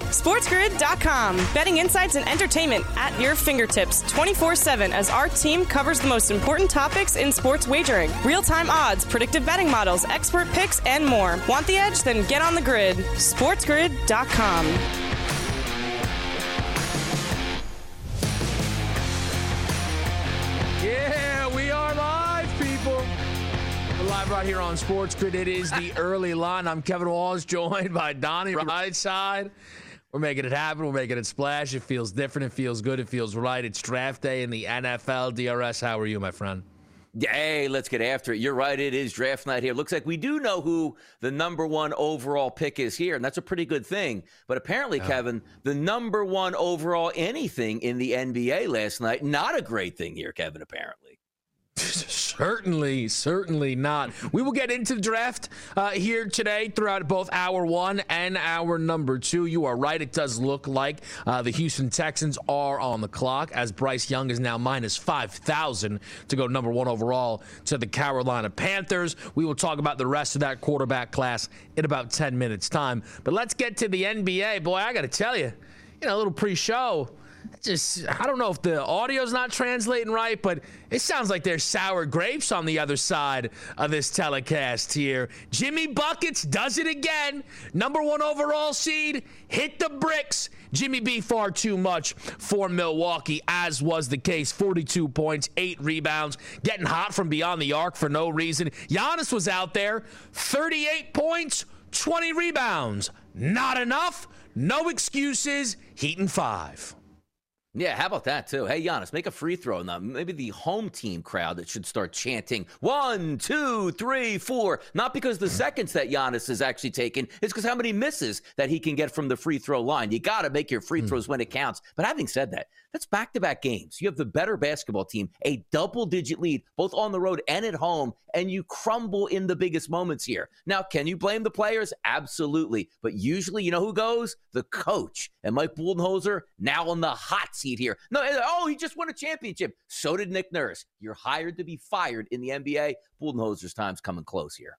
SportsGrid.com. Betting insights and entertainment at your fingertips 24 7 as our team covers the most important topics in sports wagering real time odds, predictive betting models, expert picks, and more. Want the edge? Then get on the grid. SportsGrid.com. Yeah, we are live, people. We're live right here on Sports Grid. It is the early line. I'm Kevin Walsh, joined by Donnie Rightside. We're making it happen. We're making it splash. It feels different. It feels good. It feels right. It's draft day in the NFL. DRS, how are you, my friend? Hey, let's get after it. You're right. It is draft night here. Looks like we do know who the number one overall pick is here, and that's a pretty good thing. But apparently, yeah. Kevin, the number one overall anything in the NBA last night, not a great thing here, Kevin, apparently. Certainly, certainly not. We will get into the draft uh, here today throughout both hour one and hour number two. You are right. It does look like uh, the Houston Texans are on the clock as Bryce Young is now minus 5,000 to go number one overall to the Carolina Panthers. We will talk about the rest of that quarterback class in about 10 minutes' time. But let's get to the NBA. Boy, I got to tell you, you know, a little pre show just I don't know if the audio's not translating right, but it sounds like there's sour grapes on the other side of this telecast here. Jimmy Buckets does it again. Number one overall seed, hit the bricks. Jimmy B far too much for Milwaukee, as was the case. 42 points, eight rebounds, getting hot from beyond the arc for no reason. Giannis was out there, 38 points, 20 rebounds. Not enough. No excuses. Heat and five. Yeah, how about that too? Hey, Giannis, make a free throw now. Maybe the home team crowd that should start chanting one, two, three, four. Not because the seconds that Giannis is actually taking, it's because how many misses that he can get from the free throw line. You got to make your free hmm. throws when it counts. But having said that, that's back to back games. You have the better basketball team, a double digit lead, both on the road and at home, and you crumble in the biggest moments here. Now, can you blame the players? Absolutely. But usually, you know who goes? The coach. And Mike Budenholzer now on the hot seat here. No, oh, he just won a championship. So did Nick Nurse. You're hired to be fired in the NBA. Budenholzer's time's coming close here.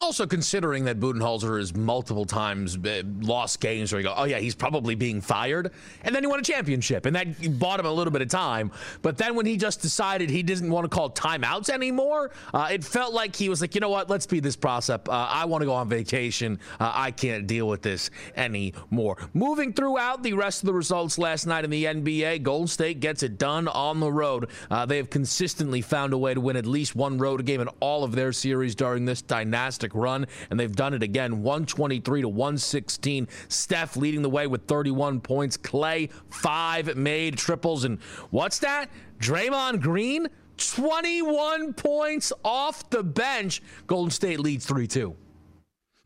Also, considering that Budenholzer has multiple times uh, lost games where you go, oh, yeah, he's probably being fired. And then he won a championship, and that bought him a little bit of time. But then when he just decided he didn't want to call timeouts anymore, uh, it felt like he was like, you know what, let's speed this process up. Uh, I want to go on vacation. Uh, I can't deal with this anymore. Moving throughout the rest of the results last night in the NBA, Golden State gets it done on the road. Uh, they have consistently found a way to win at least one road game in all of their series during this dynastic fantastic run, and they've done it again 123 to 116. Steph leading the way with 31 points. Clay, five made triples. And what's that? Draymond Green, 21 points off the bench. Golden State leads 3 2.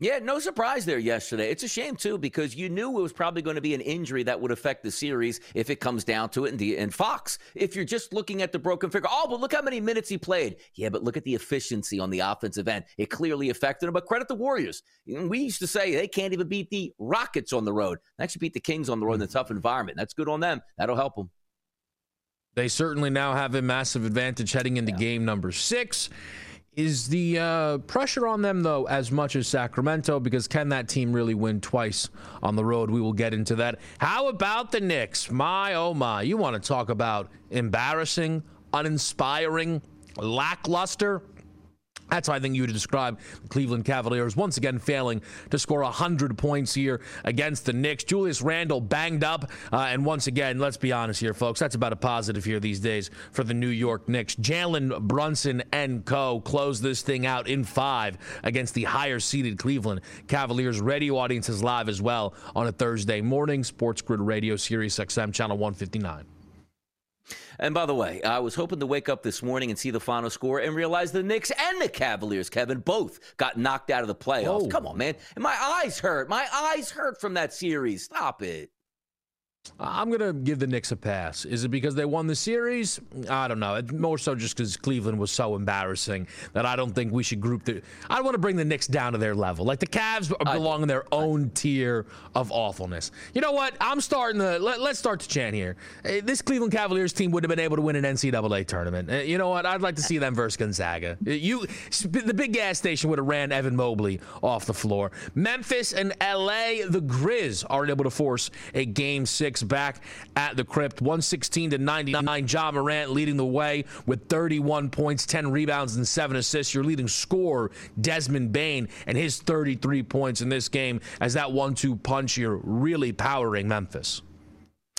Yeah, no surprise there yesterday. It's a shame too because you knew it was probably going to be an injury that would affect the series if it comes down to it. And, the, and Fox, if you're just looking at the broken figure, oh, but look how many minutes he played. Yeah, but look at the efficiency on the offensive end. It clearly affected him. But credit the Warriors. Mm, we used to say they can't even beat the Rockets on the road. They actually beat the Kings on the road in a tough environment. That's good on them. That'll help them. They certainly now have a massive advantage heading into yeah. game number six. Is the uh, pressure on them, though, as much as Sacramento? Because can that team really win twice on the road? We will get into that. How about the Knicks? My, oh, my. You want to talk about embarrassing, uninspiring, lackluster? That's how I think you would describe the Cleveland Cavaliers once again failing to score 100 points here against the Knicks. Julius Randle banged up. Uh, and once again, let's be honest here, folks, that's about a positive here these days for the New York Knicks. Jalen Brunson and co. close this thing out in five against the higher seeded Cleveland Cavaliers. Radio audience is live as well on a Thursday morning. Sports Grid Radio, Sirius XM, Channel 159. And by the way, I was hoping to wake up this morning and see the final score and realize the Knicks and the Cavaliers, Kevin, both got knocked out of the playoffs. Whoa. Come on, man. And my eyes hurt. My eyes hurt from that series. Stop it. I'm going to give the Knicks a pass. Is it because they won the series? I don't know. More so just because Cleveland was so embarrassing that I don't think we should group the. I want to bring the Knicks down to their level. Like the Cavs belong in their own tier of awfulness. You know what? I'm starting to. Let, us start to chant here. Eh, this Cleveland Cavaliers team would have been able to win an NCAA tournament. Eh, you know what? I'd like to see them versus Gonzaga. Eh, you, the big gas station would have ran Evan Mobley off the floor. Memphis and LA, the Grizz are able to force a game six back at the crypt. 116 to 99. Ja Morant leading the way with 31 points, 10 rebounds, and 7 assists. Your leading scorer, Desmond Bane, and his 33 points in this game as that one two punch here really powering Memphis.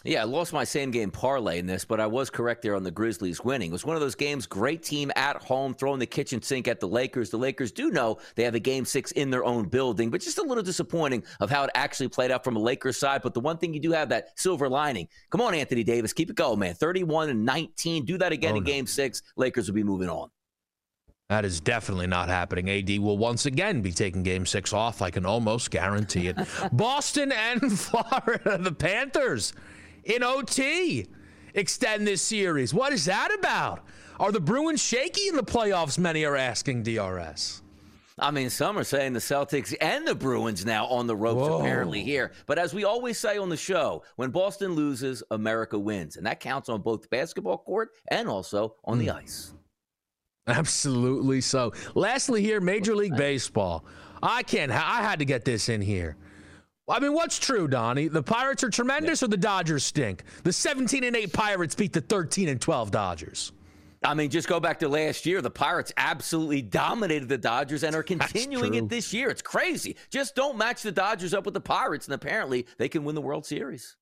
Yeah, I lost my same game parlay in this, but I was correct there on the Grizzlies winning. It was one of those games, great team at home, throwing the kitchen sink at the Lakers. The Lakers do know they have a game six in their own building, but just a little disappointing of how it actually played out from a Lakers side. But the one thing you do have that silver lining. Come on, Anthony Davis, keep it going, man. 31 and 19. Do that again oh, in no. game six. Lakers will be moving on. That is definitely not happening. AD will once again be taking game six off. I can almost guarantee it. Boston and Florida, the Panthers in OT extend this series. What is that about? Are the Bruins shaky in the playoffs? Many are asking DRS. I mean, some are saying the Celtics and the Bruins now on the ropes, Whoa. apparently, here. But as we always say on the show, when Boston loses, America wins. And that counts on both the basketball court and also on mm. the hmm. ice. Absolutely so. Lastly, here, Major League Baseball. I can't, I had to get this in here. I mean, what's true, Donnie? The Pirates are tremendous, yeah. or the Dodgers stink? The 17 and 8 Pirates beat the 13 and 12 Dodgers. I mean, just go back to last year. The Pirates absolutely dominated the Dodgers and are continuing it this year. It's crazy. Just don't match the Dodgers up with the Pirates, and apparently they can win the World Series.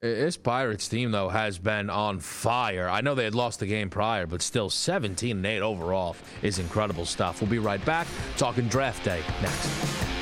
This Pirates team, though, has been on fire. I know they had lost the game prior, but still 17 and 8 overall is incredible stuff. We'll be right back talking draft day next.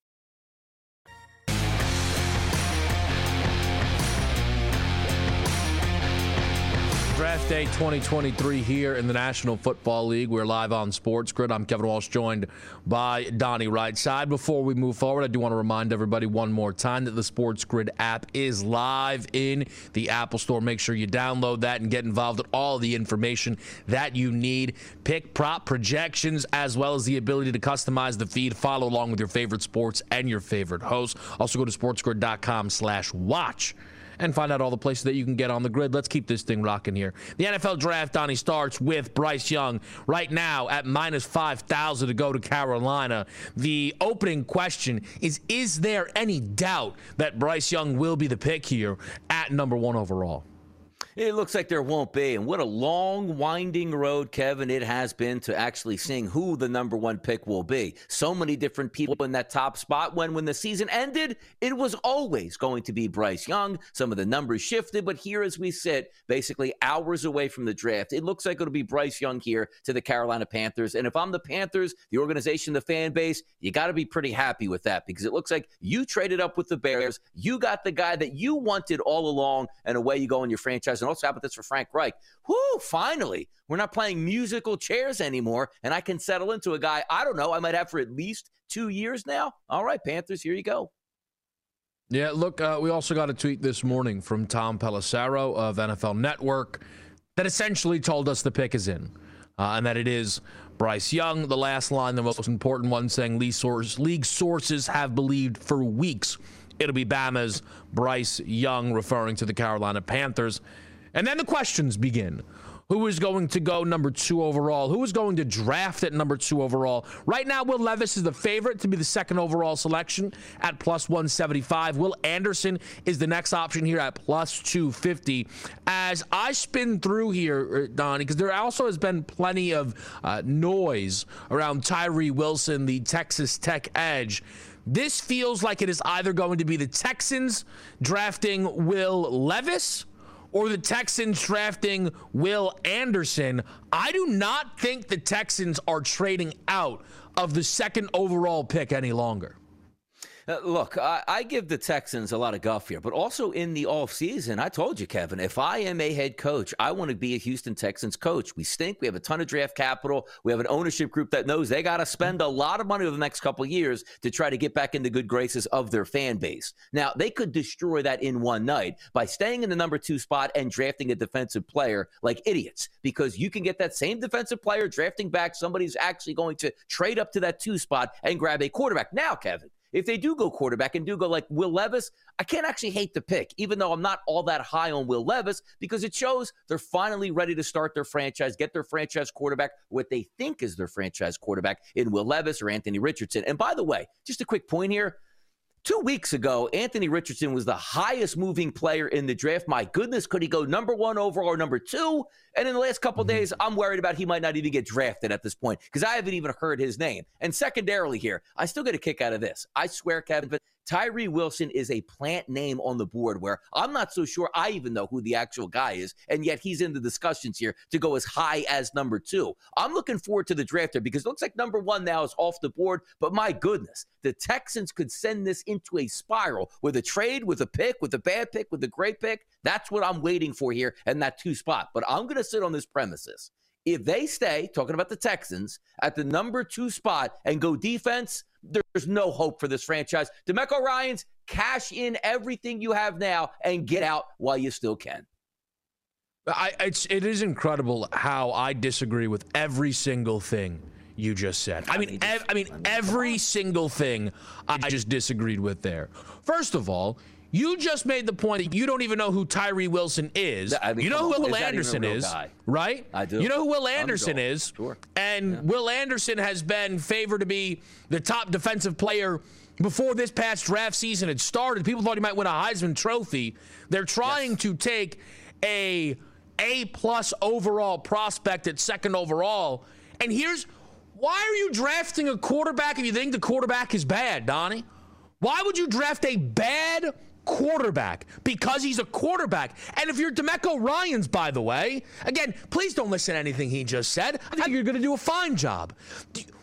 Draft Day 2023 here in the National Football League. We're live on Sports Grid. I'm Kevin Walsh, joined by Donnie Rightside. Before we move forward, I do want to remind everybody one more time that the Sports Grid app is live in the Apple Store. Make sure you download that and get involved with all the information that you need. Pick prop projections as well as the ability to customize the feed. Follow along with your favorite sports and your favorite hosts. Also go to sportsgrid.com slash watch and find out all the places that you can get on the grid. Let's keep this thing rocking here. The NFL draft, Donnie, starts with Bryce Young right now at minus 5,000 to go to Carolina. The opening question is Is there any doubt that Bryce Young will be the pick here at number one overall? It looks like there won't be. And what a long, winding road, Kevin, it has been to actually seeing who the number one pick will be. So many different people in that top spot. When when the season ended, it was always going to be Bryce Young. Some of the numbers shifted, but here as we sit, basically hours away from the draft, it looks like it'll be Bryce Young here to the Carolina Panthers. And if I'm the Panthers, the organization, the fan base, you got to be pretty happy with that because it looks like you traded up with the Bears. You got the guy that you wanted all along, and away you go in your franchise and also about this for Frank Reich? Whoo, finally, we're not playing musical chairs anymore, and I can settle into a guy I don't know, I might have for at least two years now. All right, Panthers, here you go. Yeah, look, uh, we also got a tweet this morning from Tom Pelissero of NFL Network that essentially told us the pick is in uh, and that it is Bryce Young. The last line, the most important one, saying league, source, league sources have believed for weeks it'll be Bama's Bryce Young, referring to the Carolina Panthers. And then the questions begin. Who is going to go number two overall? Who is going to draft at number two overall? Right now, Will Levis is the favorite to be the second overall selection at plus 175. Will Anderson is the next option here at plus 250. As I spin through here, uh, Donnie, because there also has been plenty of uh, noise around Tyree Wilson, the Texas Tech edge. This feels like it is either going to be the Texans drafting Will Levis or the Texans drafting Will Anderson. I do not think the Texans are trading out of the second overall pick any longer. Uh, look, I, I, give the Texans a lot of guff here, but also in the offseason, I told you, Kevin, if I am a head coach, I want to be a Houston Texans coach. We stink. We have a ton of draft capital. We have an ownership group that knows they got to spend a lot of money over the next couple years to try to get back in the good graces of their fan base. Now, they could destroy that in one night by staying in the number two spot and drafting a defensive player like idiots, because you can get that same defensive player drafting back somebody who's actually going to trade up to that two spot and grab a quarterback. Now, Kevin, if they do go quarterback and do go like Will Levis, I can't actually hate the pick, even though I'm not all that high on Will Levis, because it shows they're finally ready to start their franchise, get their franchise quarterback, what they think is their franchise quarterback in Will Levis or Anthony Richardson. And by the way, just a quick point here. Two weeks ago, Anthony Richardson was the highest moving player in the draft. My goodness, could he go number one overall or number two? And in the last couple mm-hmm. days, I'm worried about he might not even get drafted at this point because I haven't even heard his name. And secondarily, here, I still get a kick out of this. I swear, Kevin, Tyree Wilson is a plant name on the board where I'm not so sure I even know who the actual guy is, and yet he's in the discussions here to go as high as number two. I'm looking forward to the draft here because it looks like number one now is off the board, but my goodness, the Texans could send this into a spiral with a trade, with a pick, with a bad pick, with a great pick. That's what I'm waiting for here in that two spot. But I'm going to sit on this premises. If they stay, talking about the Texans, at the number two spot and go defense, there's no hope for this franchise. DeMeco Ryans, cash in everything you have now and get out while you still can. I, it's it is incredible how I disagree with every single thing you just said. I mean, ev- I mean every single thing I just disagreed with there. First of all, you just made the point that you don't even know who Tyree Wilson is. I mean, you know who Will Anderson is, guy? right? I do. You know who Will Anderson is, sure. And yeah. Will Anderson has been favored to be the top defensive player before this past draft season had started. People thought he might win a Heisman Trophy. They're trying yes. to take a A plus overall prospect at second overall, and here's why are you drafting a quarterback if you think the quarterback is bad, Donnie? Why would you draft a bad quarterback because he's a quarterback. And if you're DeMeco Ryans, by the way, again, please don't listen to anything he just said. I think you're going to do a fine job.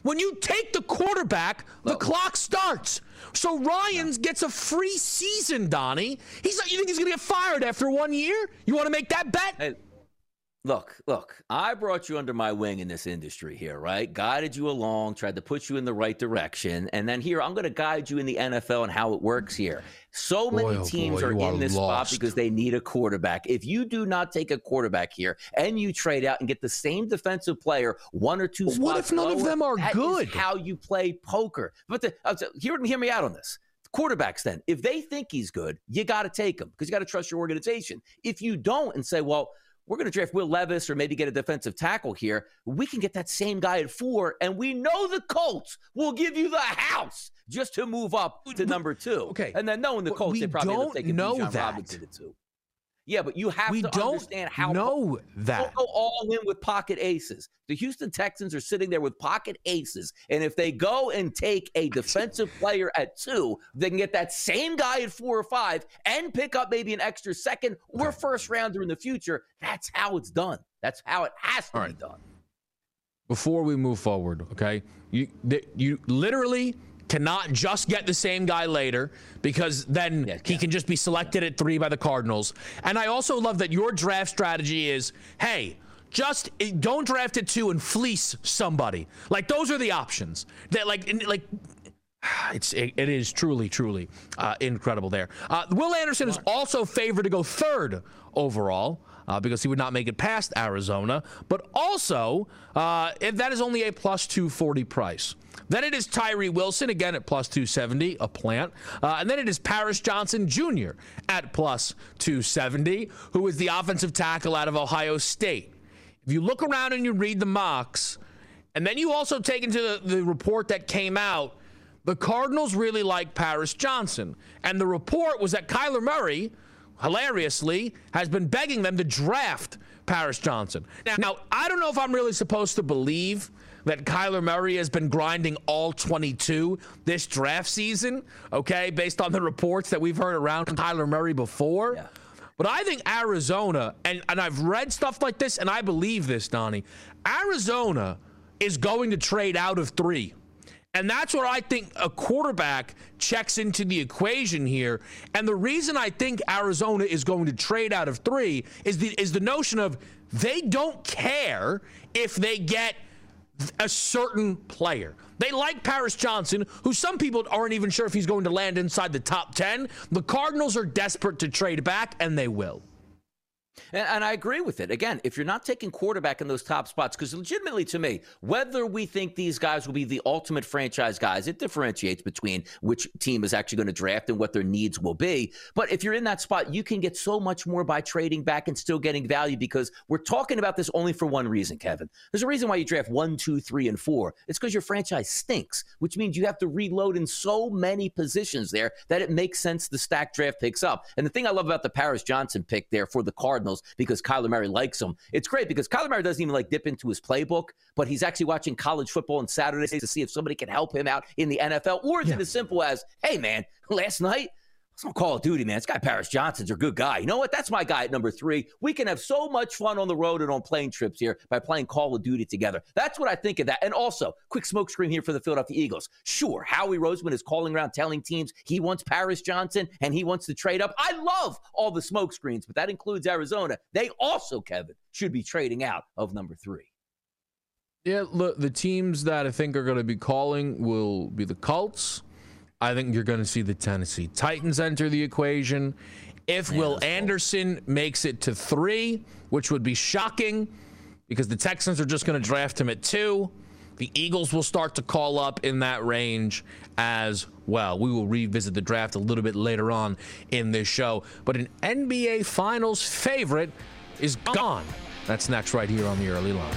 When you take the quarterback, the clock starts. So Ryans gets a free season, Donnie. He's not, you think he's going to get fired after one year? You want to make that bet? Hey. Look, look, I brought you under my wing in this industry here, right? Guided you along, tried to put you in the right direction. And then here, I'm going to guide you in the NFL and how it works here. So boy, many oh teams boy, are in are this lost. spot because they need a quarterback. If you do not take a quarterback here and you trade out and get the same defensive player, one or two spots What if none lower, of them are good? how you play poker. But the, uh, hear, hear me out on this quarterbacks then if they think he's good you got to take him because you got to trust your organization if you don't and say well we're going to draft will levis or maybe get a defensive tackle here. We can get that same guy at four and we know the colts will give you the house just to move up to number two. Okay. And then knowing the colts we they probably don't end up taking know Bijan that. Robinson at two yeah, but you have we to don't understand how know that. Don't go all in with pocket aces. The Houston Texans are sitting there with pocket aces, and if they go and take a defensive player at two, they can get that same guy at four or five and pick up maybe an extra second or first rounder in the future. That's how it's done. That's how it has to All be right. done. before we move forward, okay? You you literally cannot just get the same guy later because then Yeah, he yeah. can just be selected at 3 by the Cardinals. And I also love that your draft strategy is, hey, just eh, don't draft at 2 and fleece somebody. Like those are the options. That like like it's it, it is truly truly uh, incredible there. Uh, Will Anderson is also favored to go third overall. Uh, because he would not make it past Arizona, but also uh, if that is only a plus 240 price. Then it is Tyree Wilson again at plus 270, a plant, uh, and then it is Paris Johnson Jr. at plus 270, who is the offensive tackle out of Ohio State. If you look around and you read the mocks, and then you also take into the, the report that came out, the Cardinals really like Paris Johnson. And the report was that Kyler Murray, hilariously, has been begging them to draft Paris Johnson. Now, now I don't know if I'm really supposed to believe that Kyler Murray has been grinding all 22 this draft season, okay, based on the reports that we've heard around Kyler Murray before. But I think Arizona, and, and I've read stuff like this, and I believe this, Donnie. Arizona is going to trade out of three. And that's where I think a quarterback checks into the equation here. And the reason I think Arizona is going to trade out of three is the is the notion of they don't care if they get a certain player. They like Paris Johnson, who some people aren't even sure if he's going to land inside the top 10. The Cardinals are desperate to trade back, and they will. And, and I agree with it. Again, if you're not taking quarterback in those top spots, because legitimately to me, whether we think these guys will be the ultimate franchise guys, it differentiates between which team is actually going to draft and what their needs will be. But if you're in that spot, you can get so much more by trading back and still getting value because we're talking about this only for one reason, Kevin. There's a reason why you draft one, two, three, and four. It's because your franchise stinks, which means you have to reload in so many positions there that it makes sense the stack draft picks up. And the thing I love about the Paris Johnson pick there for the Cardinals, because Kyler Murray likes him, it's great because Kyler Murray doesn't even like dip into his playbook, but he's actually watching college football on Saturdays to see if somebody can help him out in the NFL. Or is it as simple as, hey, man, last night, it's on Call of Duty, man. This guy Paris Johnson's a good guy. You know what? That's my guy at number three. We can have so much fun on the road and on plane trips here by playing Call of Duty together. That's what I think of that. And also, quick smoke screen here for the Philadelphia Eagles. Sure, Howie Roseman is calling around telling teams he wants Paris Johnson and he wants to trade up. I love all the smoke screens, but that includes Arizona. They also, Kevin, should be trading out of number three. Yeah, look, the teams that I think are going to be calling will be the Colts. I think you're going to see the Tennessee Titans enter the equation. If Will Anderson makes it to three, which would be shocking because the Texans are just going to draft him at two, the Eagles will start to call up in that range as well. We will revisit the draft a little bit later on in this show. But an NBA Finals favorite is gone. That's next right here on the early line.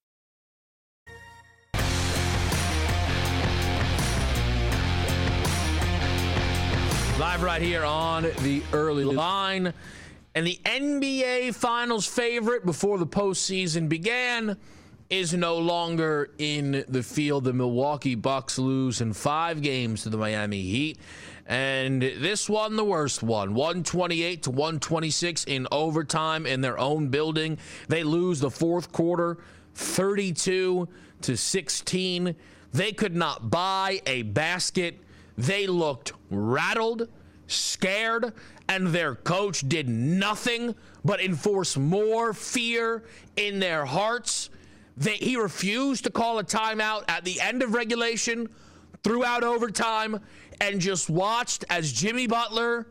Live right here on the early line. And the NBA Finals favorite before the postseason began is no longer in the field. The Milwaukee Bucks lose in five games to the Miami Heat. And this one, the worst one 128 to 126 in overtime in their own building. They lose the fourth quarter 32 to 16. They could not buy a basket they looked rattled, scared, and their coach did nothing but enforce more fear in their hearts. They, he refused to call a timeout at the end of regulation, throughout overtime, and just watched as Jimmy Butler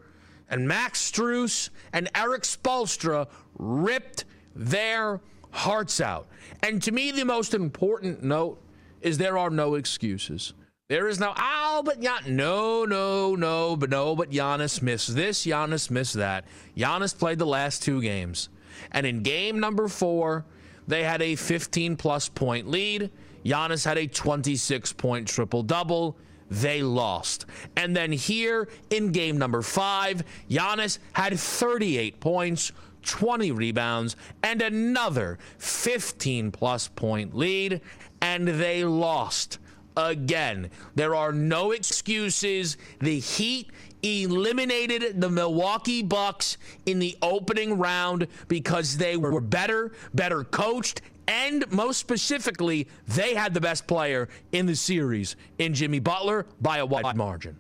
and Max Strus and Erik Spoelstra ripped their hearts out. And to me, the most important note is there are no excuses. There is no, oh, but Gian- no, no, no, but no, but Giannis missed this, Giannis missed that. Giannis played the last two games. And in game number four, they had a 15 plus point lead. Giannis had a 26 point triple double. They lost. And then here in game number five, Giannis had 38 points, 20 rebounds, and another 15 plus point lead. And they lost again. There are no excuses. The Heat eliminated the Milwaukee Bucks in the opening round because they were better, better coached, and most specifically, they had the best player in the series in Jimmy Butler by a wide margin.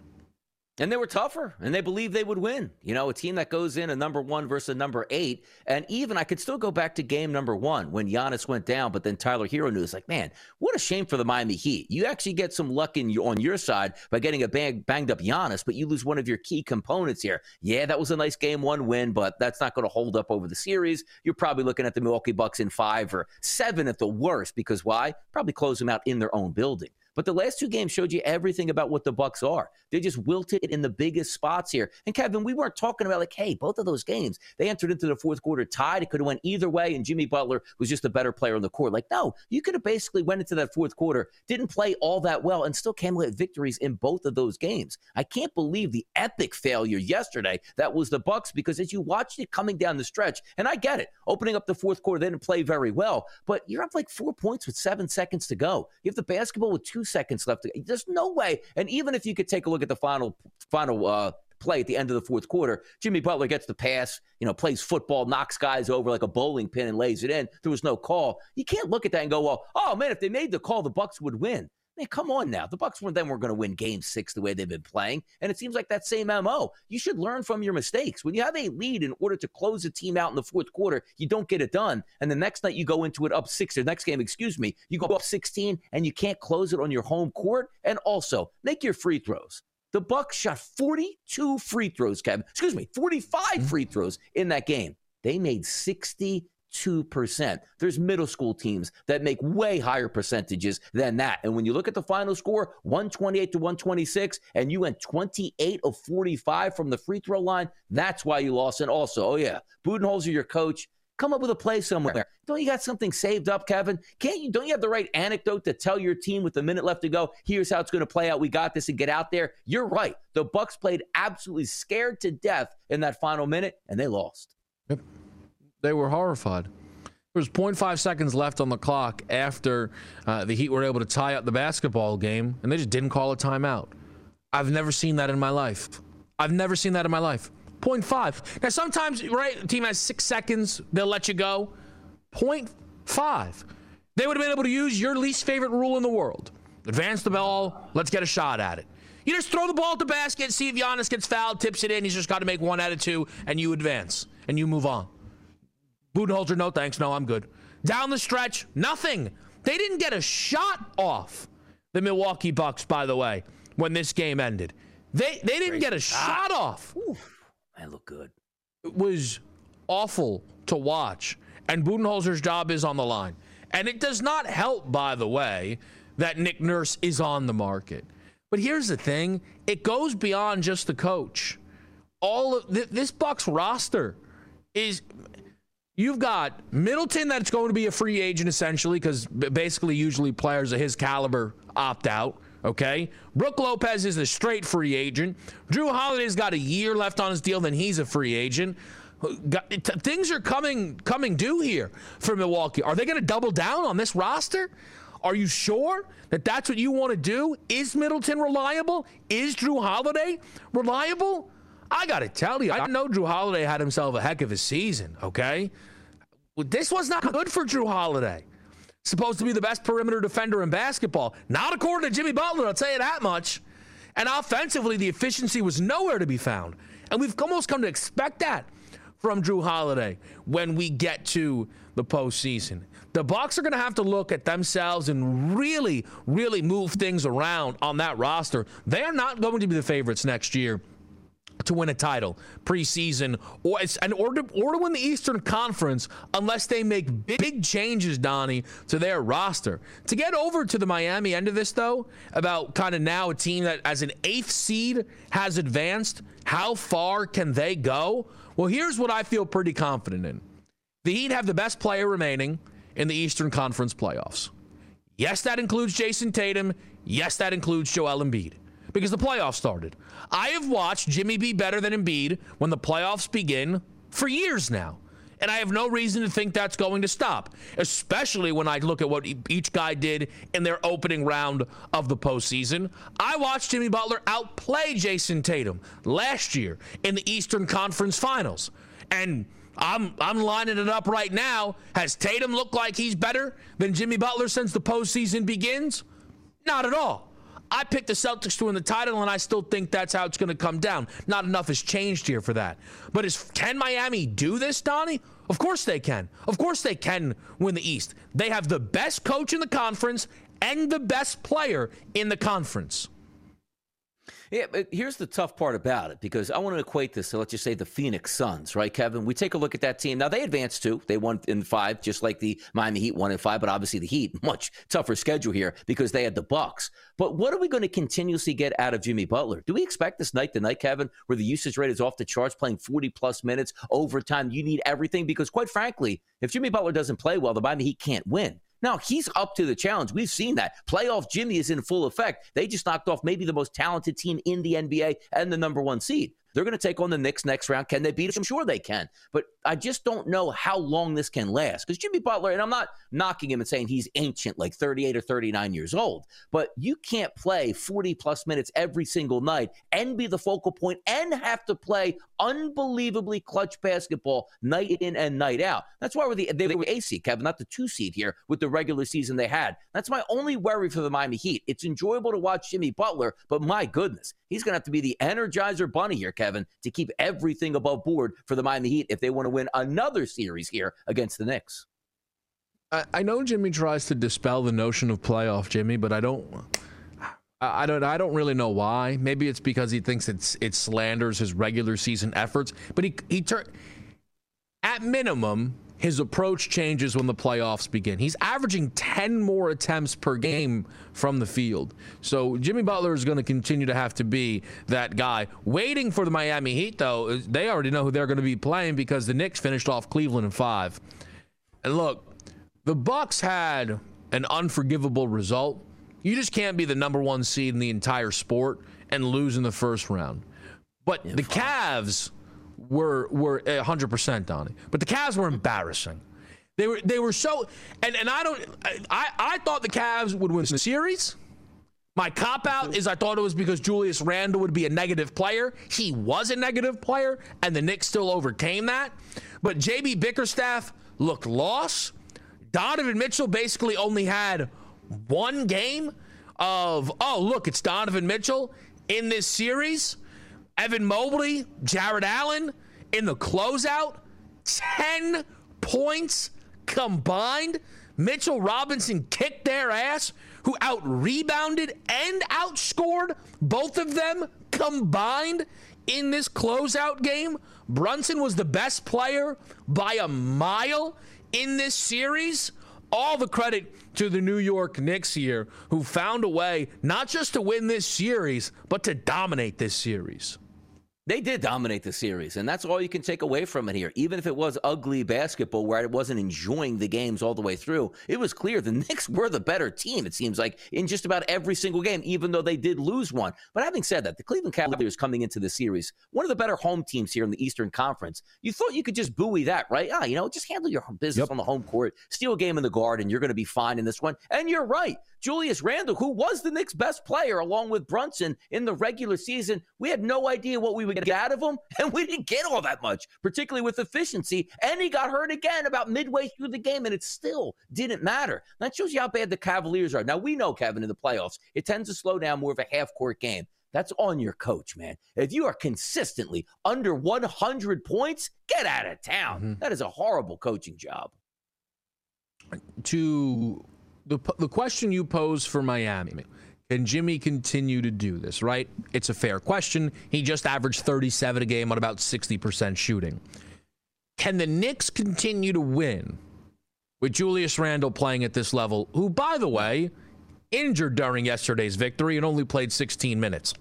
And they were tougher, and they believed they would win. You know, a team that goes in a number one versus a number eight. And even I could still go back to game number one when Giannis went down, but then Tyler Herro knew it's like, man, what a shame for the Miami Heat. You actually get some luck in your, on your side by getting a bang, banged up Giannis, but you lose one of your key components here. Yeah, that was a nice game one win, but that's not going to hold up over the series. You're probably looking at the Milwaukee Bucks in five or seven at the worst, because why? Probably close them out in their own building. But the last two games showed you everything about what the Bucks are. They just wilted in the biggest spots here. And Kevin, we weren't talking about like, hey, both of those games, they entered into the fourth quarter tied. It could have went either way, and Jimmy Butler was just a better player on the court. Like, no, you could have basically went into that fourth quarter, didn't play all that well, and still came with victories in both of those games. I can't believe the epic failure yesterday that was the Bucks because as you watched it coming down the stretch, and I get it, opening up the fourth quarter, they didn't play very well, but you're up like four points with seven seconds to go. You have the basketball with two seconds left. There's no way. And even if you could take a look at the final final uh, play at the end of the fourth quarter. Jimmy Butler gets the pass, you know, plays football, knocks guys over like a bowling pin and lays it in. There was no call. You can't look at that and go, well, oh man, if they made the call, the Bucks would win. Man, come on now. The Bucks weren't then we're going to win game six the way they've been playing. And it seems like that same MO. You should learn from your mistakes. When you have a lead in order to close a team out in the fourth quarter, you don't get it done. And the next night you go into it up six, or next game, excuse me, you go up 16 and you can't close it on your home court. And also make your free throws. The Bucks shot 42 free throws, Kevin. Excuse me, 45 mm-hmm. free throws in that game. They made 62%. There's middle school teams that make way higher percentages than that. And when you look at the final score, 128 to 126, and you went 28 of 45 from the free throw line, that's why you lost. And also, oh yeah, Budenholzer, your coach, Come up with a play somewhere. Don't you got something saved up, Kevin? Can't you? Don't you have the right anecdote to tell your team with a minute left to go? Here's how it's going to play out. We got this, and get out there. You're right. The Bucks played absolutely scared to death in that final minute, and they lost. Yep. They were horrified. There was 0.5 seconds left on the clock after uh, the Heat were able to tie up the basketball game, and they just didn't call a timeout. I've never seen that in my life. I've never seen that in my life. 0.5. Now, sometimes, right, team has six seconds, they'll let you go. 0.5. They would have been able to use your least favorite rule in the world advance the ball, let's get a shot at it. You just throw the ball at the basket, see if Giannis gets fouled, tips it in. He's just got to make one out of two, and you advance and you move on. Budenholzer, no thanks. No, I'm good. Down the stretch, nothing. They didn't get a shot off the Milwaukee Bucks, by the way, when this game ended. They they didn't get a shot off. Ooh, man, look good. It was awful to watch, and Budenholzer's job is on the line. And it does not help, by the way, that Nick Nurse is on the market. But here's the thing: it goes beyond just the coach. All of th- this Bucks roster is. You've got Middleton that's going to be a free agent essentially because basically usually players of his caliber opt out. Okay. Brook Lopez is a straight free agent. Jrue Holiday's got a year left on his deal, then he's a free agent. Got, t- things are coming coming due here for Milwaukee. Are they going to double down on this roster? Are you sure that that's what you want to do? Is Middleton reliable? Is Jrue Holiday reliable? I got to tell you, I know Jrue Holiday had himself a heck of a season, okay? This was not good for Jrue Holiday. Supposed to be the best perimeter defender in basketball. Not according to Jimmy Butler, I'll tell you that much. And offensively, the efficiency was nowhere to be found. And we've almost come to expect that from Jrue Holiday when we get to the postseason. The Bucks are going to have to look at themselves and really, really move things around on that roster. They are not going to be the favorites next year to win a title preseason or and or to, or to win the Eastern Conference unless they make big, changes, Donnie, to their roster. To get over to the Miami end of this, though, about kind of now a team that as an eighth seed has advanced, how far can they go? Well, here's what I feel pretty confident in. The Heat have the best player remaining in the Eastern Conference playoffs. Yes, that includes Jayson Tatum. Yes, that includes Joel Embiid because the playoffs started. I have watched Jimmy be better than Embiid when the playoffs begin for years now. And I have no reason to think that's going to stop, especially when I look at what each guy did in their opening round of the postseason. I watched Jimmy Butler outplay Jayson Tatum last year in the Eastern Conference Finals. And I'm I'm lining it up right now. Has Tatum looked like he's better than Jimmy Butler since the postseason begins? Not at all. I picked the Celtics to win the title, and I still think that's how it's going to come down. Not enough has changed here for that. But is can Miami do this, Donnie? Of course they can. Of course they can win the East. They have the best coach in the conference and the best player in the conference. Yeah, but here's the tough part about it because I want to equate this to let's just say the Phoenix Suns, right, Kevin? We take a look at that team. Now they advanced too. They won in five, just like the Miami Heat won in five, but obviously the Heat much tougher schedule here because they had the Bucks. But what are we going to continuously get out of Jimmy Butler? Do we expect this night to night, Kevin, where the usage rate is off the charts, playing 40 plus minutes overtime? You need everything because, quite frankly, if Jimmy Butler doesn't play well, the Miami Heat can't win. Now, he's up to the challenge. We've seen that. Playoff Jimmy is in full effect. They just knocked off maybe the most talented team in the NBA and the number one seed. They're going to take on the Knicks next round. Can they beat them? I'm sure they can. But I just don't know how long this can last. Because Jimmy Butler, and I'm not knocking him and saying he's ancient, like 38 or 39 years old, but you can't play 40 plus minutes every single night and be the focal point and have to play unbelievably clutch basketball night in and night out. That's why we're the, they were a seed, Kevin, not the two seed here with the regular season they had. That's my only worry for the Miami Heat. It's enjoyable to watch Jimmy Butler, but my goodness, he's going to have to be the energizer bunny here, Kevin, to keep everything above board for the Miami Heat if they want to win another series here against the Knicks. I, I know Jimmy tries to dispel the notion of playoff Jimmy, but I don't. I don't. I don't really know why. Maybe it's because he thinks it's it slanders his regular season efforts. But he he turn at minimum his approach changes when the playoffs begin. He's averaging 10 more attempts per game from the field. So Jimmy Butler is going to continue to have to be that guy. Waiting for the Miami Heat, though, they already know who they're going to be playing because the Knicks finished off Cleveland in five. And look, the Bucks had an unforgivable result. You just can't be the number one seed in the entire sport and lose in the first round. But the Cavs were were eh, 100% Donnie. But the Cavs were embarrassing. They were they were so and and I don't I I thought the Cavs would win the series. My cop out is I thought it was because Julius Randle would be a negative player. He was a negative player, and the Knicks still overcame that. But JB Bickerstaff looked lost. Donovan Mitchell basically only had one game of, oh, look, it's Donovan Mitchell in this series. Evan Mobley, Jarrett Allen in the closeout, 10 points combined, Mitchell Robinson kicked their ass, who out rebounded and outscored both of them combined in this closeout game. Brunson was the best player by a mile in this series. All the credit to the New York Knicks here, who found a way not just to win this series, but to dominate this series. They did dominate the series, and that's all you can take away from it here. Even if it was ugly basketball where I wasn't enjoying the games all the way through, it was clear the Knicks were the better team, it seems like, in just about every single game, even though they did lose one. But having said that, the Cleveland Cavaliers coming into the series, one of the better home teams here in the Eastern Conference, you thought you could just buoy that, right? Ah, you know, just handle your business yep. on the home court, steal a game in the Garden, you're going to be fine in this one. And you're right. Julius Randle, who was the Knicks' best player along with Brunson in the regular season, we had no idea what we would get out of him, and we didn't get all that much, particularly with efficiency. And he got hurt again about midway through the game, and it still didn't matter. That shows you how bad the Cavaliers are. Now, we know, Kevin, in the playoffs, it tends to slow down more of a half court game. That's on your coach, man. If you are consistently under 100 points, get out of town. Mm-hmm. That is a horrible coaching job. To the, the question you pose for Miami can Jimmy continue to do this, right? It's a fair question. He just averaged 37 a game on about 60% shooting. Can the Knicks continue to win with Julius Randle playing at this level, who, by the way, injured during yesterday's victory and only played 16 minutes?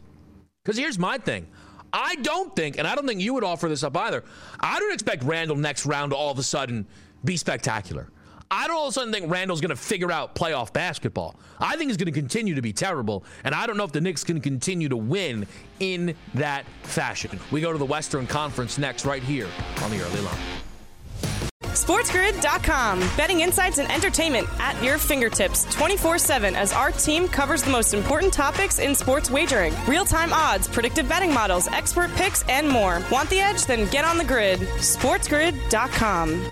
Because here's my thing. I don't think, and I don't think you would offer this up either, I don't expect Randle next round to all of a sudden be spectacular. I don't all of a sudden think Randle's going to figure out playoff basketball. I think he's going to continue to be terrible, and I don't know if the Knicks can continue to win in that fashion. We go to the Western Conference next, right here on the early line. SportsGrid.com. Betting insights and entertainment at your fingertips 24 7 as our team covers the most important topics in sports wagering real time odds, predictive betting models, expert picks, and more. Want the edge? Then get on the grid. SportsGrid.com.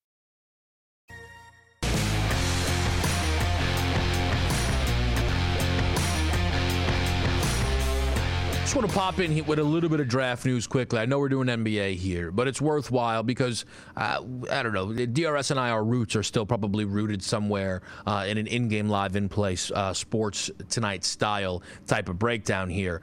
Just want to pop in with a little bit of draft news quickly. I know we're doing NBA here, but it's worthwhile because uh, I don't know. DRS and I, our roots are still probably rooted somewhere uh, in an in-game, live, in-place uh, sports tonight style type of breakdown here.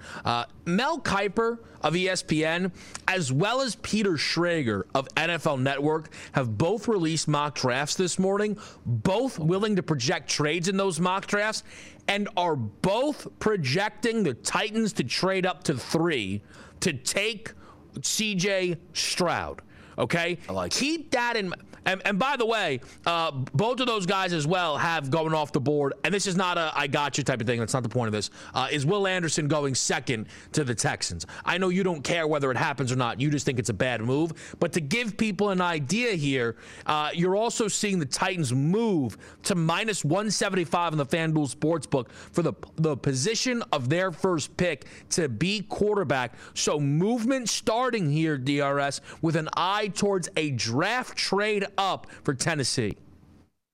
Mel Kiper of ESPN, as well as Peter Schrager of NFL Network, have both released mock drafts this morning. Both willing to project trades in those mock drafts and are both projecting the Titans to trade up to three to take CJ Stroud. Okay? Like Keep it. that in mind. And, and by the way, uh, both of those guys as well have going off the board. And this is not a I got you type of thing. That's not the point of this. Uh, is Will Anderson going second to the Texans? I know you don't care whether it happens or not. You just think it's a bad move. But to give people an idea here, uh, you're also seeing the Titans move to minus 175 in the FanDuel Sportsbook for the, the position of their first pick to be quarterback. So movement starting here, DRS, with an eye towards a draft trade up for Tennessee.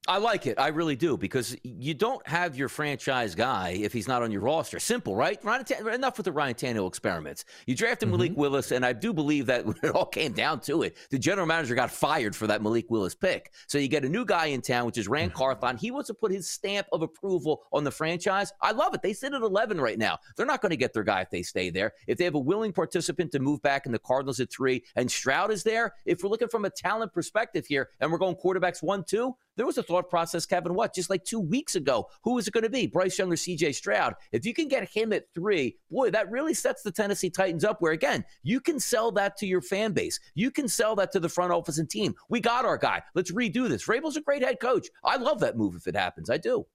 I like it. I really do because you don't have your franchise guy if he's not on your roster. Simple, right? Ryan, enough with the Ryan Tannehill experiments. You drafted mm-hmm. Malik Willis, and I do believe that it all came down to it, the general manager got fired for that Malik Willis pick. So you get a new guy in town, which is Ran mm-hmm. Carthon. He wants to put his stamp of approval on the franchise. I love it. They sit at 11 right now. They're not going to get their guy if they stay there. If they have a willing participant to move back, and the Cardinals at three, and Stroud is there, if we're looking from a talent perspective here, and we're going quarterbacks one, two, there was a thought process, Kevin, what, just like two weeks ago? Who is it going to be? Bryce Young or CJ Stroud? If you can get him at three, boy, that really sets the Tennessee Titans up where, again, you can sell that to your fan base. You can sell that to the front office and team. We got our guy. Let's redo this. Vrabel's a great head coach. I love that move if it happens. I do.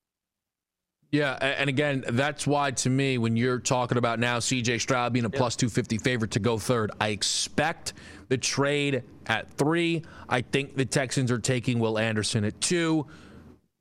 Yeah, and again, that's why to me, when you're talking about now CJ Stroud being a plus 250 favorite to go third, I expect the trade at three. I think the Texans are taking Will Anderson at two.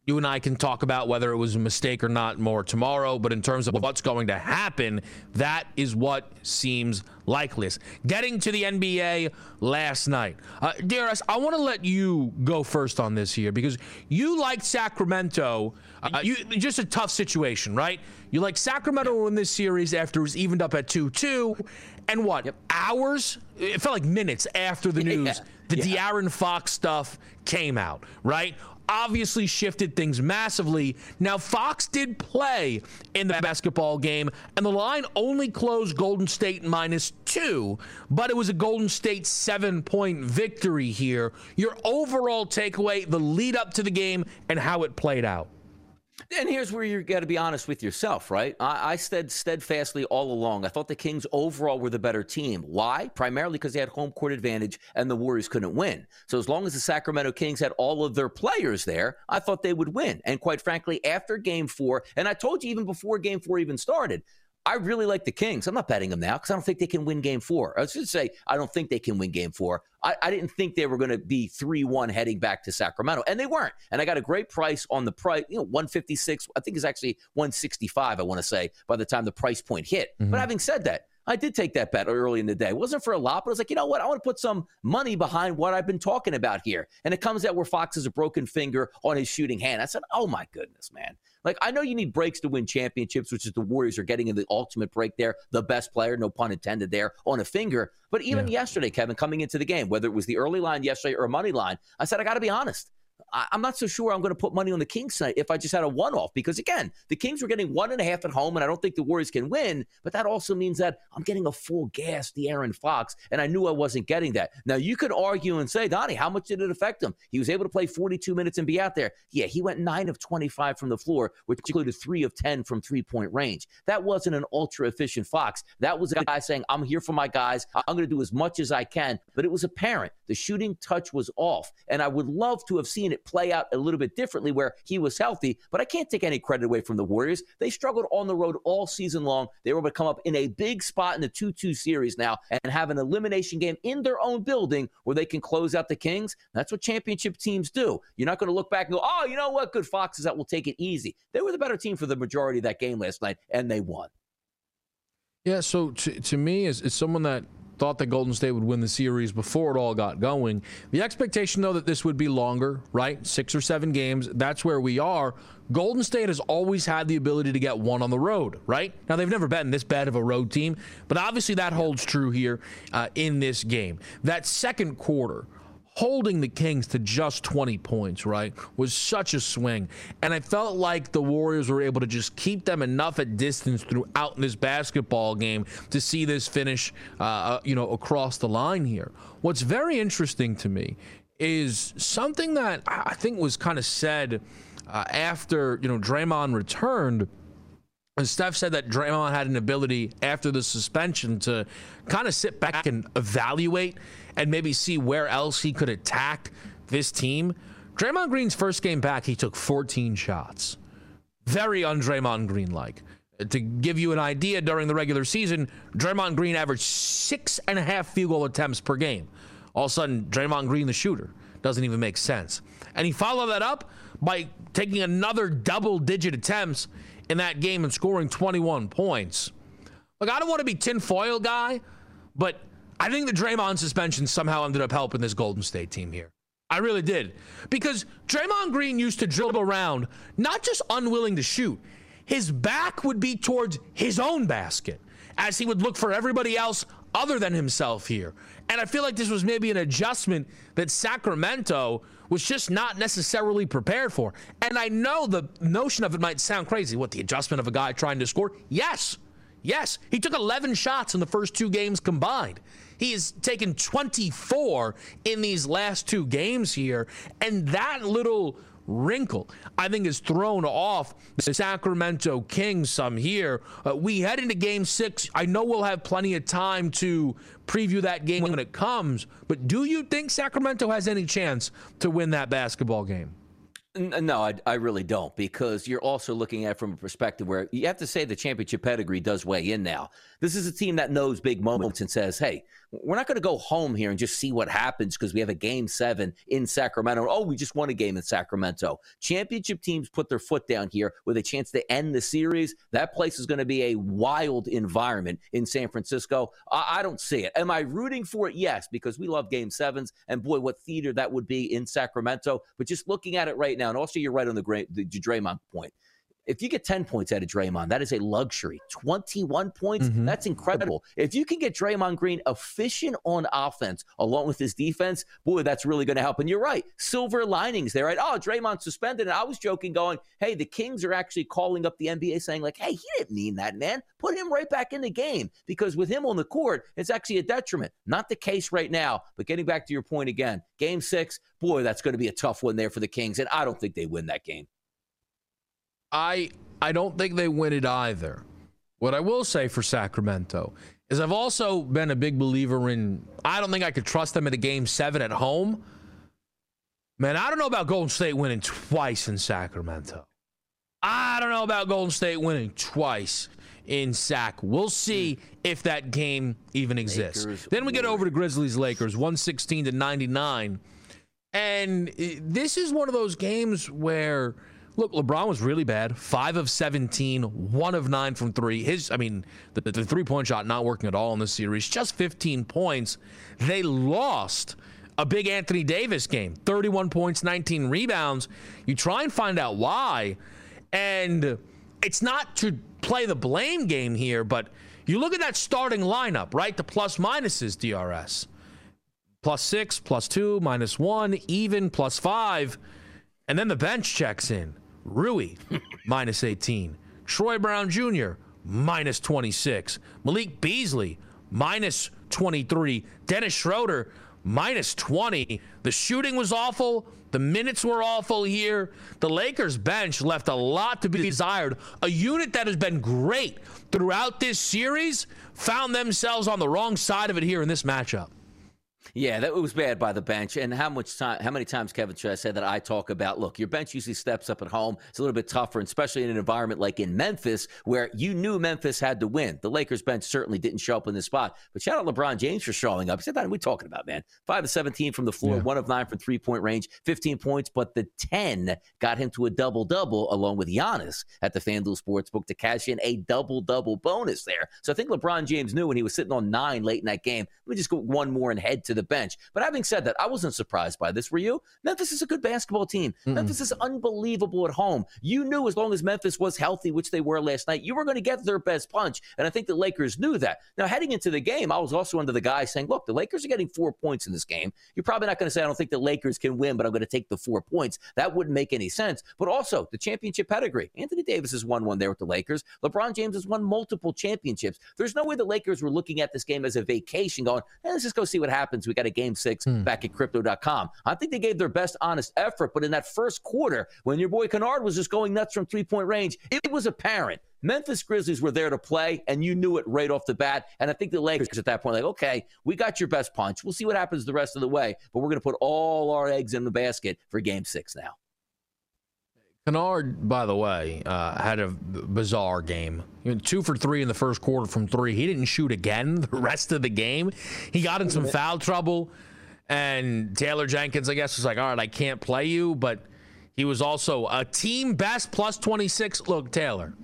You and I can talk about whether it was a mistake or not more tomorrow, but in terms of what's going to happen, that is what seems likeliest. Getting to the NBA last night. Uh, Darius, I want to let you go first on this here because you like Sacramento. Uh, you, just a tough situation, right? You like Sacramento in this series after it was evened up at 2 2. And what? Yep. Hours? It felt like minutes after the news. Yeah. The yeah. De'Aaron Fox stuff came out, right? Obviously shifted things massively. Now, Fox did play in the basketball game, and the line only closed Golden State minus two, but it was a Golden State seven point victory here. Your overall takeaway, the lead up to the game, and how it played out. And here's where you got to be honest with yourself, right? I, I said steadfastly all along. I thought the Kings overall were the better team. Why? Primarily because they had home court advantage and the Warriors couldn't win. So as long as the Sacramento Kings had all of their players there, I thought they would win. And quite frankly, after Game Four, and I told you even before Game Four even started, I really like the Kings. I'm not betting them now because I don't think they can win game four. I should say, I don't think they can win game four. I, I didn't think they were going to be 3 1 heading back to Sacramento, and they weren't. And I got a great price on the price, you know, 156, I think it's actually 165, I want to say, by the time the price point hit. Mm-hmm. But having said that, I did take that bet early in the day. It wasn't for a lot, but I was like, you know what? I want to put some money behind what I've been talking about here. And it comes out where Fox has a broken finger on his shooting hand. I said, oh my goodness, man. Like, I know you need breaks to win championships, which is the Warriors are getting in the ultimate break there. The best player, no pun intended there, on a finger. But even yeah. yesterday, Kevin, coming into the game, whether it was the early line yesterday or a money line, I said, I got to be honest. I, am not so sure I'm going to put money on the Kings tonight if I just had a one off because, again, the Kings were getting one and a half at home, and I don't think the Warriors can win. But that also means that I'm getting a full gas, De'Aaron Fox, and I knew I wasn't getting that. Now, you could argue and say, Donnie, how much did it affect him? He was able to play 42 minutes and be out there. Yeah, he went nine of 25 from the floor, which included three of 10 from three point range. That wasn't an ultra efficient Fox. That was a guy saying, I'm here for my guys. I'm going to do as much as I can. But it was apparent the shooting touch was off. And I would love to have seen it play out a little little bit differently where he was healthy. But I can't take any credit away from the Warriors. They struggled on the road all season long. They were able to come up in a big spot in the 2 2 series now and have an elimination game in their own building where they can close out the Kings. That's what championship teams do. You're not going to look back and go, oh, you know what? Good Foxes that will take it easy. They were the better team for the majority of that game last night, and they won. Yeah, so to, to me, as, as someone that thought that Golden State would win the series before it all got going. The expectation, though, that this would be longer, right? Six or seven games. That's where we are. Golden State has always had the ability to get one on the road, right? Now, they've never been this bad of a road team, but obviously that holds true here uh, in this game. That second quarter, holding the Kings to just 20 points, right, was such a swing. And I felt like the Warriors were able to just keep them enough at distance throughout this basketball game to see this finish, uh, uh, you know, across the line here. What's very interesting to me is something that I think was kind of said uh, after, you know, Draymond returned. And Steph said that Draymond had an ability after the suspension to kind of sit back and evaluate and maybe see where else he could attack this team. Draymond Green's first game back, he took 14 shots. Very un Draymond Green like. To give you an idea, during the regular season, Draymond Green averaged six and a half field goal attempts per game. All of a sudden, Draymond Green, the shooter, doesn't even make sense. And he followed that up by taking another double digit attempts in that game and scoring 21 points. Look, I don't want to be tinfoil guy, but I think the Draymond suspension somehow ended up helping this Golden State team here. I really did. Because Draymond Green used to dribble around, not just unwilling to shoot, his back would be towards his own basket as he would look for everybody else other than himself here. And I feel like this was maybe an adjustment that Sacramento was just not necessarily prepared for. And I know the notion of it might sound crazy. What, the adjustment of a guy trying to score? Yes. Yes. He took 11 shots in the first two games combined. He has taken 24 in these last two games here. And that little wrinkle, I think, is thrown off the Sacramento Kings some here. Uh, we head into game six. I know we'll have plenty of time to preview that game when it comes, but do you think Sacramento has any chance to win that basketball game? No, I, I, really don't because you're also looking at from a perspective where you have to say the championship pedigree does weigh in now. This is a team that knows big moments and says, hey, we're not going to go home here and just see what happens because we have a game seven in Sacramento. Oh, we just won a game in Sacramento. Championship teams put their foot down here with a chance to end the series. That place is going to be a wild environment in San Francisco. I, I don't see it. Am I rooting for it? Yes, because we love game sevens. And boy, what theater that would be in Sacramento. But just looking at it right now, and also you're right on the, the Draymond point. If you get 10 points out of Draymond, that is a luxury. 21 points, mm-hmm. that's incredible. If you can get Draymond Green efficient on offense along with his defense, boy, that's really going to help. And you're right, silver linings there, right? Oh, Draymond suspended. And I was joking, going, hey, the Kings are actually calling up the NBA saying, like, hey, he didn't mean that, man. Put him right back in the game because with him on the court, it's actually a detriment. Not the case right now. But getting back to your point again, game six, boy, that's going to be a tough one there for the Kings. And I don't think they win that game. I I don't think they win it either. What I will say for Sacramento is I've also been a big believer in I don't think I could trust them in a game 7 at home. Man, I don't know about Golden State winning twice in Sacramento. I don't know about Golden State winning twice in Sac. We'll see if that game even exists. Lakers, then we get over to Grizzlies Lakers 116 to 99. And eh, this is one of those games where Look, LeBron was really bad. Five of 17, one of nine from three. His, I mean, the, the three point shot not working at all in this series. Just 15 points. They lost a big Anthony Davis game 31 points, 19 rebounds. You try and find out why. And it's not to play the blame game here, but you look at that starting lineup, right? The plus minuses, DRS. Plus six, plus two, minus one, even, plus five. And then the bench checks in. Rui, minus 18. Troy Brown Jr., minus 26. Malik Beasley, minus 23. Dennis Schroeder, minus 20. The shooting was awful. The minutes were awful here. The Lakers bench left a lot to be desired. A unit that has been great throughout this series found themselves on the wrong side of it here in this matchup. Yeah, that was bad by the bench. And how much time, how many times, Kevin, should I say that I talk about? Look, your bench usually steps up at home. It's a little bit tougher, and especially in an environment like in Memphis, where you knew Memphis had to win. The Lakers bench certainly didn't show up in this spot. But shout out LeBron James for showing up. He said, "What are we talking about, man? Five of seventeen from the floor, yeah. one of nine from three point range, fifteen points, but the ten got him to a double double along with Giannis at the FanDuel Sportsbook to cash in a double double bonus there. So I think LeBron James knew when he was sitting on nine late in that game. Let me just go one more and head to the bench. But having said that, I wasn't surprised by this. Were you? Memphis is a good basketball team. Mm-mm. Memphis is unbelievable at home. You knew as long as Memphis was healthy, which they were last night, you were going to get their best punch. And I think the Lakers knew that. Now, heading into the game, I was also under the guy saying, look, the Lakers are getting four points in this game. You're probably not going to say, I don't think the Lakers can win, but I'm going to take the four points. That wouldn't make any sense. But also, the championship pedigree. Anthony Davis has won one there with the Lakers. LeBron James has won multiple championships. There's no way the Lakers were looking at this game as a vacation, going, hey, let's just go see what happens. We got a game six hmm. back at crypto.com. I think they gave their best honest effort, but in that first quarter, when your boy Kennard was just going nuts from three point range, it was apparent. Memphis Grizzlies were there to play, and you knew it right off the bat. And I think the Lakers at that point, like, okay, we got your best punch. We'll see what happens the rest of the way, but we're going to put all our eggs in the basket for game six now. Kennard, by the way, uh, had a bizarre game. two for three in the first quarter from three. He didn't shoot again the rest of the game. He got in some foul trouble. And Taylor Jenkins, I guess, was like, all right, I can't play you, but he was also a team best plus 26. Look, Taylor,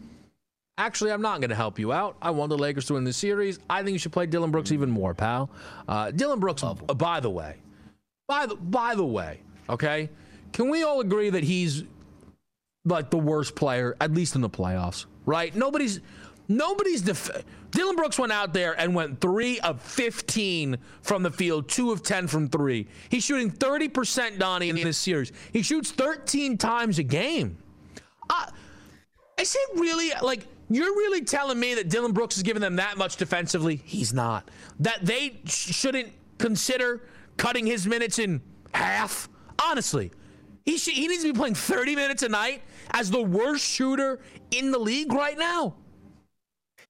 actually, I'm not going to help you out. I want the Lakers to win the series. I think you should play Dillon Brooks even more, pal. Uh, Dillon Brooks, uh, by the way, by the, by the way, Okay, can we all agree that he's like the worst player, at least in the playoffs? Right? Nobody's nobody's def- Dillon Brooks went out there and went three of 15 from the field, two of 10 from three. He's shooting 30%, Donnie, in this series. He shoots 13 times a game. Uh, is it really like you're really telling me that Dillon Brooks is giving them that much defensively? He's not. That they sh- shouldn't consider cutting his minutes in half? Honestly, he, sh- he needs to be playing 30 minutes a night as the worst shooter in the league right now.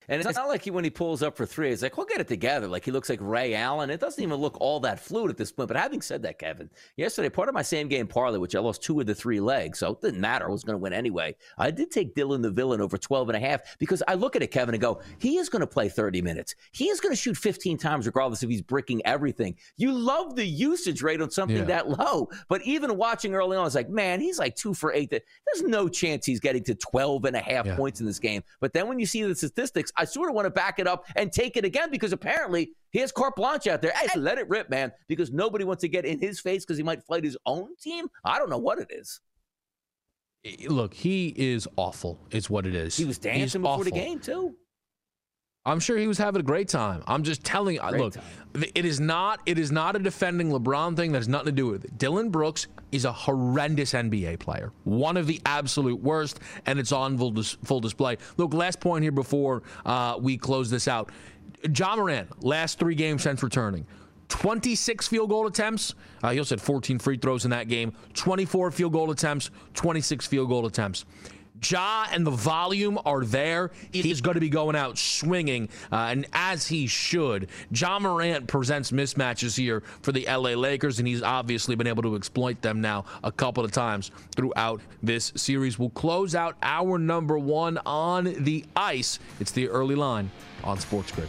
And it's not like he, when he pulls up for three, it's like, we'll get it together. Like he looks like Ray Allen. It doesn't even look all that fluid at this point. But having said that, Kevin, yesterday, part of my same game parlay, which I lost two of the three legs, so it didn't matter. I was going to win anyway. I did take Dillon the villain over 12 and a half because I look at it, Kevin, and go, he is going to play 30 minutes. He is going to shoot 15 times, regardless if he's bricking everything. You love the usage rate on something yeah. that low. But even watching early on, I was like, man, he's like two for eight. There's no chance he's getting to 12 and a half yeah. points in this game. But then when you see the statistics, I sort of want to back it up and take it again because apparently he has carte blanche out there. Hey, let it rip, man, because nobody wants to get in his face because he might fight his own team. I don't know what it is. Look, he is awful. It's what it is. He was dancing He's before awful. the game too. I'm sure he was having a great time. I'm just telling you. Look, time. it is not. It is not a defending LeBron thing. That has nothing to do with it. Dillon Brooks is a horrendous NBA player, one of the absolute worst, and it's on full, dis- full display. Look, last point here before uh, we close this out. Ja Morant, last three games since returning. 26 field goal attempts. Uh, he also had 14 free throws in that game. 24 field goal attempts, 26 field goal attempts. Ja and the volume are there. He's going to be going out swinging, uh, and as he should. Ja Morant presents mismatches here for the LA Lakers, and he's obviously been able to exploit them now a couple of times throughout this series. We'll close out our number one on the ice. It's the early line on Sports Grid.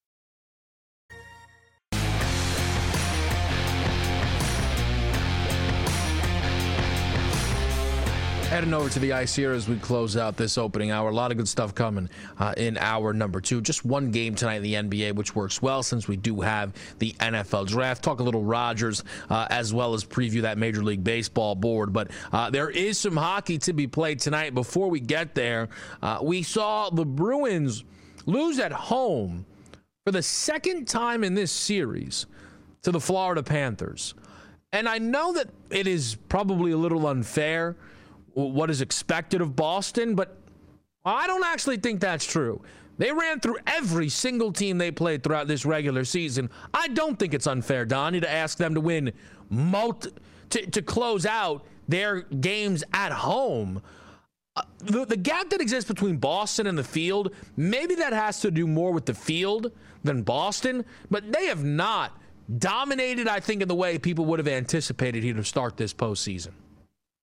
Heading over to the ice here as we close out this opening hour. A lot of good stuff coming uh, in hour number two. Just one game tonight in the NBA, which works well since we do have the NFL draft. Talk a little Rodgers uh, as well as preview that Major League Baseball board. But uh, there is some hockey to be played tonight. Before we get there, uh, we saw the Bruins lose at home for the second time in this series to the Florida Panthers. And I know that it is probably a little unfair what is expected of Boston, but I don't actually think that's true. They ran through every single team they played throughout this regular season. I don't think it's unfair, Donnie, to ask them to win multi, to, to close out their games at home. Uh, the, the gap that exists between Boston and the field, maybe that has to do more with the field than Boston, but they have not dominated, I think, in the way people would have anticipated here to start this postseason.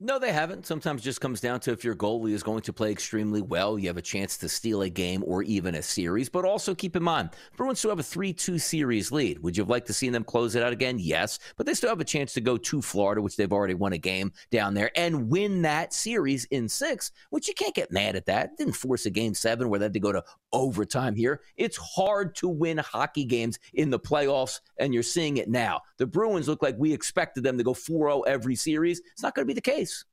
No, they haven't. Sometimes just comes down to if your goalie is going to play extremely well, you have a chance to steal a game or even a series. But also keep in mind, Bruins still have a 3 2 series lead. Would you have liked to see them close it out again? Yes. But they still have a chance to go to Florida, which they've already won a game down there, and win that series in six, which you can't get mad at that. Didn't force a game seven where they had to go to overtime here. It's hard to win hockey games in the playoffs, and you're seeing it now. The Bruins look like we expected them to go 4 0 every series. It's not going to be the case.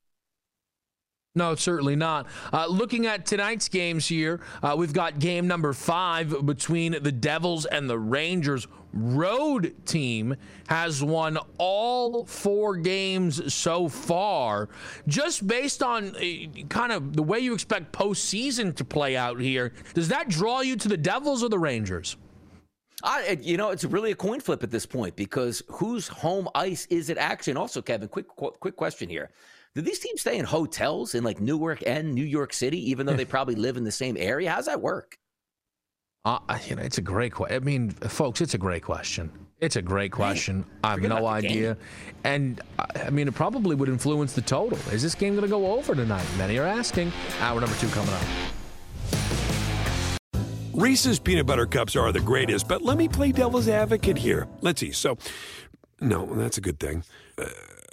No, certainly not. Uh, looking at tonight's games here, uh, we've got game number five between the Devils and the Rangers. Road team has won all four games so far. Just based on uh, kind of the way you expect postseason to play out here, does that draw you to the Devils or the Rangers? I, you know, it's really a coin flip at this point because whose home ice is it Action. Also, Kevin, quick, quick question here. Do these teams stay in hotels in like Newark and New York City, even though they probably live in the same area? How's that work? Uh, you know, it's a great question. I mean, folks, it's a great question. It's a great question. I have no idea. And I mean, it probably would influence the total. Is this game going to go over tonight? Many are asking. Hour number two coming up. Reese's peanut butter cups are the greatest, but let me play devil's advocate here. Let's see. So, no, that's a good thing. Uh,